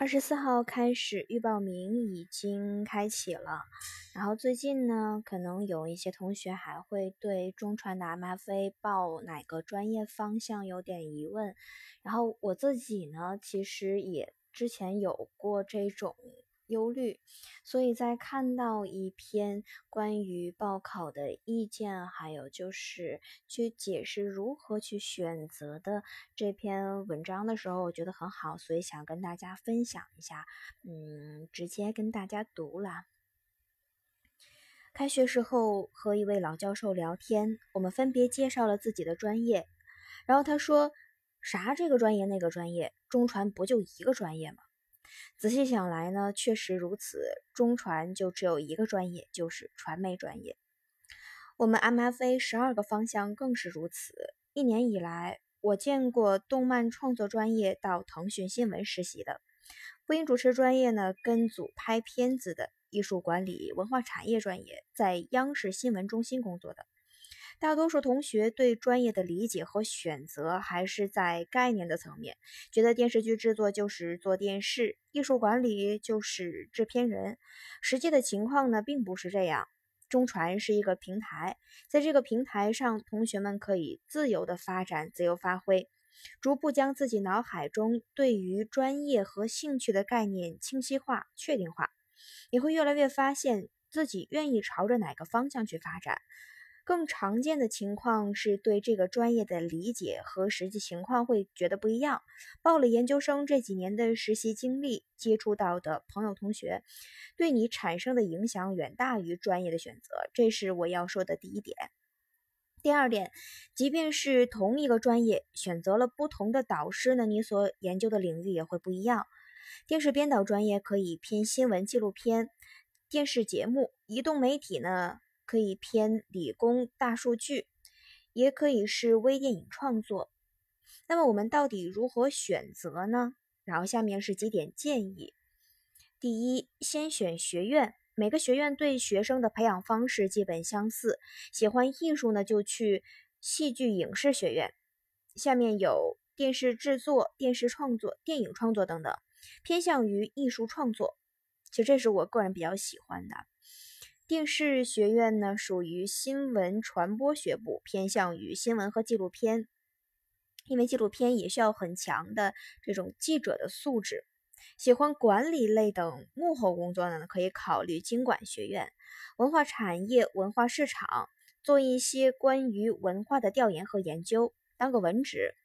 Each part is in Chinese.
二十四号开始预报名已经开启了，然后最近呢，可能有一些同学还会对中传的 MFA 报哪个专业方向有点疑问，然后我自己呢，其实也之前有过这种。忧虑，所以在看到一篇关于报考的意见，还有就是去解释如何去选择的这篇文章的时候，我觉得很好，所以想跟大家分享一下。嗯，直接跟大家读了。开学时候和一位老教授聊天，我们分别介绍了自己的专业，然后他说：“啥这个专业那个专业，中传不就一个专业吗？”仔细想来呢，确实如此。中传就只有一个专业，就是传媒专业。我们 MFA 十二个方向更是如此。一年以来，我见过动漫创作专业到腾讯新闻实习的，播音主持专业呢跟组拍片子的，艺术管理文化产业专业在央视新闻中心工作的。大多数同学对专业的理解和选择还是在概念的层面，觉得电视剧制作就是做电视，艺术管理就是制片人。实际的情况呢，并不是这样。中传是一个平台，在这个平台上，同学们可以自由的发展、自由发挥，逐步将自己脑海中对于专业和兴趣的概念清晰化、确定化。你会越来越发现自己愿意朝着哪个方向去发展。更常见的情况是对这个专业的理解和实际情况会觉得不一样。报了研究生这几年的实习经历，接触到的朋友同学，对你产生的影响远大于专业的选择，这是我要说的第一点。第二点，即便是同一个专业，选择了不同的导师呢，你所研究的领域也会不一样。电视编导专业可以偏新闻纪录片、电视节目；移动媒体呢？可以偏理工大数据，也可以是微电影创作。那么我们到底如何选择呢？然后下面是几点建议：第一，先选学院，每个学院对学生的培养方式基本相似。喜欢艺术呢，就去戏剧影视学院。下面有电视制作、电视创作、电影创作等等，偏向于艺术创作。其实这是我个人比较喜欢的。电视学院呢，属于新闻传播学部，偏向于新闻和纪录片，因为纪录片也需要很强的这种记者的素质。喜欢管理类等幕后工作呢，可以考虑经管学院。文化产业、文化市场，做一些关于文化的调研和研究，当个文职。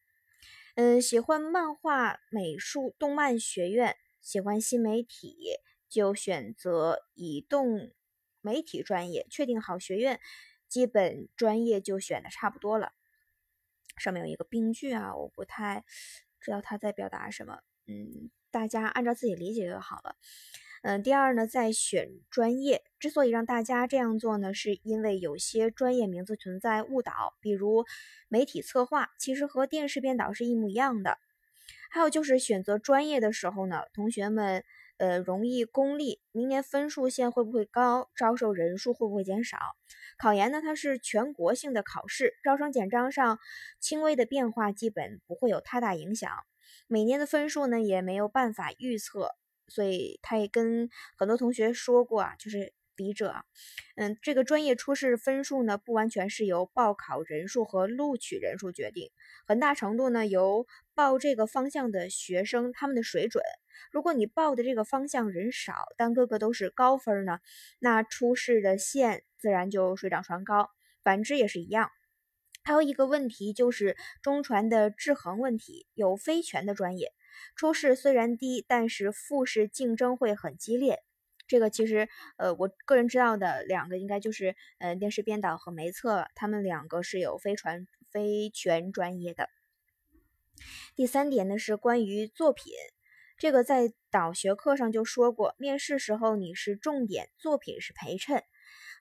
嗯，喜欢漫画、美术、动漫学院，喜欢新媒体，就选择移动。媒体专业确定好学院，基本专业就选的差不多了。上面有一个病句啊，我不太知道他在表达什么，嗯，大家按照自己理解就好了。嗯，第二呢，在选专业，之所以让大家这样做呢，是因为有些专业名字存在误导，比如媒体策划，其实和电视编导是一模一样的。还有就是选择专业的时候呢，同学们。呃，容易功利，明年分数线会不会高？招收人数会不会减少？考研呢？它是全国性的考试，招生简章上轻微的变化基本不会有太大影响。每年的分数呢也没有办法预测，所以他也跟很多同学说过啊，就是笔者，嗯，这个专业初试分数呢不完全是由报考人数和录取人数决定，很大程度呢由报这个方向的学生他们的水准。如果你报的这个方向人少，但个个都是高分呢，那初试的线自然就水涨船高。反之也是一样。还有一个问题就是中传的制衡问题，有非全的专业，初试虽然低，但是复试竞争会很激烈。这个其实，呃，我个人知道的两个应该就是，呃，电视编导和媒测，他们两个是有非传非全专业的。第三点呢是关于作品。这个在导学课上就说过，面试时候你是重点，作品是陪衬。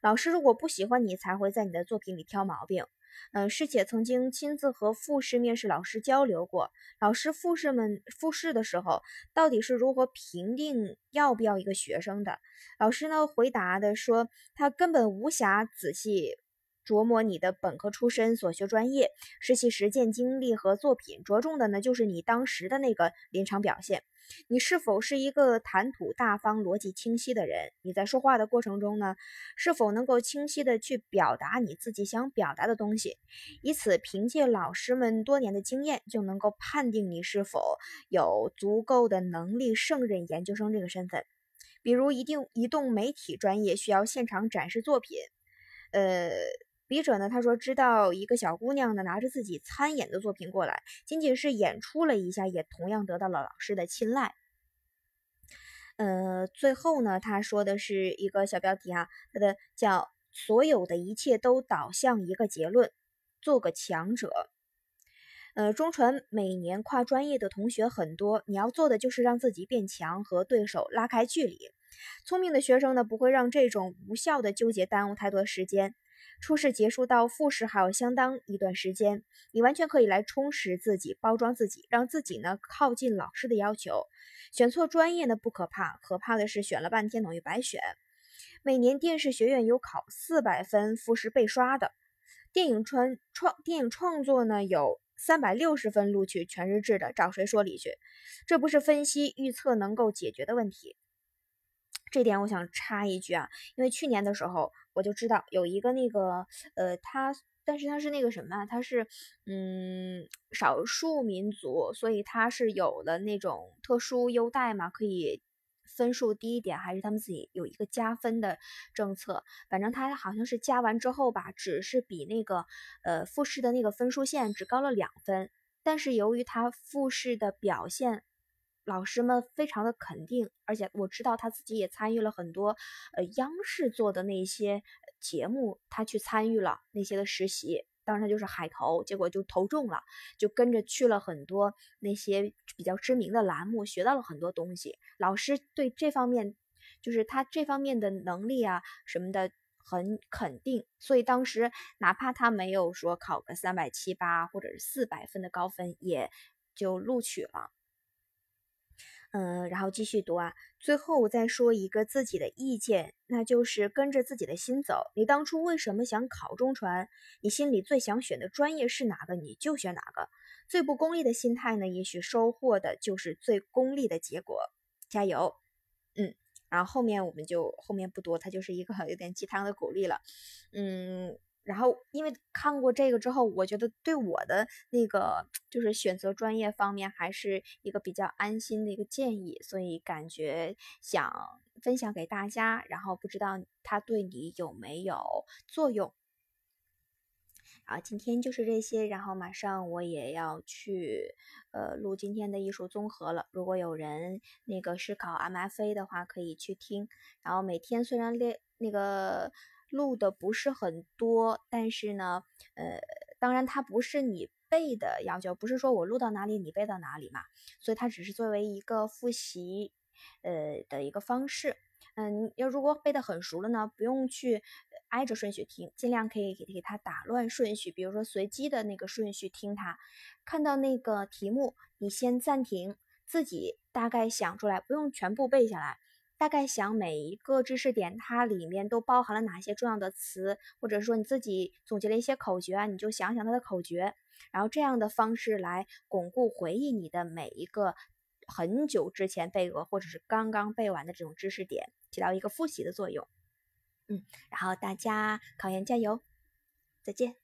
老师如果不喜欢你，才会在你的作品里挑毛病。嗯，师姐曾经亲自和复试面试老师交流过，老师复试们复试的时候，到底是如何评定要不要一个学生的？老师呢回答的说，他根本无暇仔细琢磨你的本科出身、所学专业、实习实践经历和作品，着重的呢就是你当时的那个临场表现。你是否是一个谈吐大方、逻辑清晰的人？你在说话的过程中呢，是否能够清晰的去表达你自己想表达的东西？以此凭借老师们多年的经验，就能够判定你是否有足够的能力胜任研究生这个身份。比如，一定移动媒体专业需要现场展示作品，呃。笔者呢，他说知道一个小姑娘呢拿着自己参演的作品过来，仅仅是演出了一下，也同样得到了老师的青睐。呃，最后呢，他说的是一个小标题啊，他的叫所有的一切都导向一个结论，做个强者。呃，中传每年跨专业的同学很多，你要做的就是让自己变强，和对手拉开距离。聪明的学生呢，不会让这种无效的纠结耽误太多时间。初试结束到复试还有相当一段时间，你完全可以来充实自己、包装自己，让自己呢靠近老师的要求。选错专业呢不可怕，可怕的是选了半天等于白选。每年电视学院有考四百分复试被刷的，电影创创电影创作呢有三百六十分录取全日制的，找谁说理去？这不是分析预测能够解决的问题。这点我想插一句啊，因为去年的时候我就知道有一个那个呃，他但是他是那个什么，他是嗯少数民族，所以他是有了那种特殊优待嘛，可以分数低一点，还是他们自己有一个加分的政策。反正他好像是加完之后吧，只是比那个呃复试的那个分数线只高了两分，但是由于他复试的表现。老师们非常的肯定，而且我知道他自己也参与了很多，呃，央视做的那些节目，他去参与了那些的实习，当时他就是海投，结果就投中了，就跟着去了很多那些比较知名的栏目，学到了很多东西。老师对这方面，就是他这方面的能力啊什么的很肯定，所以当时哪怕他没有说考个三百七八或者是四百分的高分，也就录取了。嗯，然后继续读啊。最后我再说一个自己的意见，那就是跟着自己的心走。你当初为什么想考中传？你心里最想选的专业是哪个，你就选哪个。最不功利的心态呢，也许收获的就是最功利的结果。加油，嗯。然后后面我们就后面不多，它就是一个 有点鸡汤的鼓励了，嗯。然后，因为看过这个之后，我觉得对我的那个就是选择专业方面还是一个比较安心的一个建议，所以感觉想分享给大家。然后不知道它对你有没有作用。好，今天就是这些。然后马上我也要去呃录今天的艺术综合了。如果有人那个是考 MFA 的话，可以去听。然后每天虽然练那个。录的不是很多，但是呢，呃，当然它不是你背的要求，不是说我录到哪里你背到哪里嘛，所以它只是作为一个复习，呃的一个方式。嗯，要如果背得很熟了呢，不用去挨着顺序听，尽量可以给给它打乱顺序，比如说随机的那个顺序听它。看到那个题目，你先暂停，自己大概想出来，不用全部背下来。大概想每一个知识点，它里面都包含了哪些重要的词，或者说你自己总结了一些口诀啊，你就想想它的口诀，然后这样的方式来巩固回忆你的每一个很久之前背过或者是刚刚背完的这种知识点，起到一个复习的作用。嗯，然后大家考研加油，再见。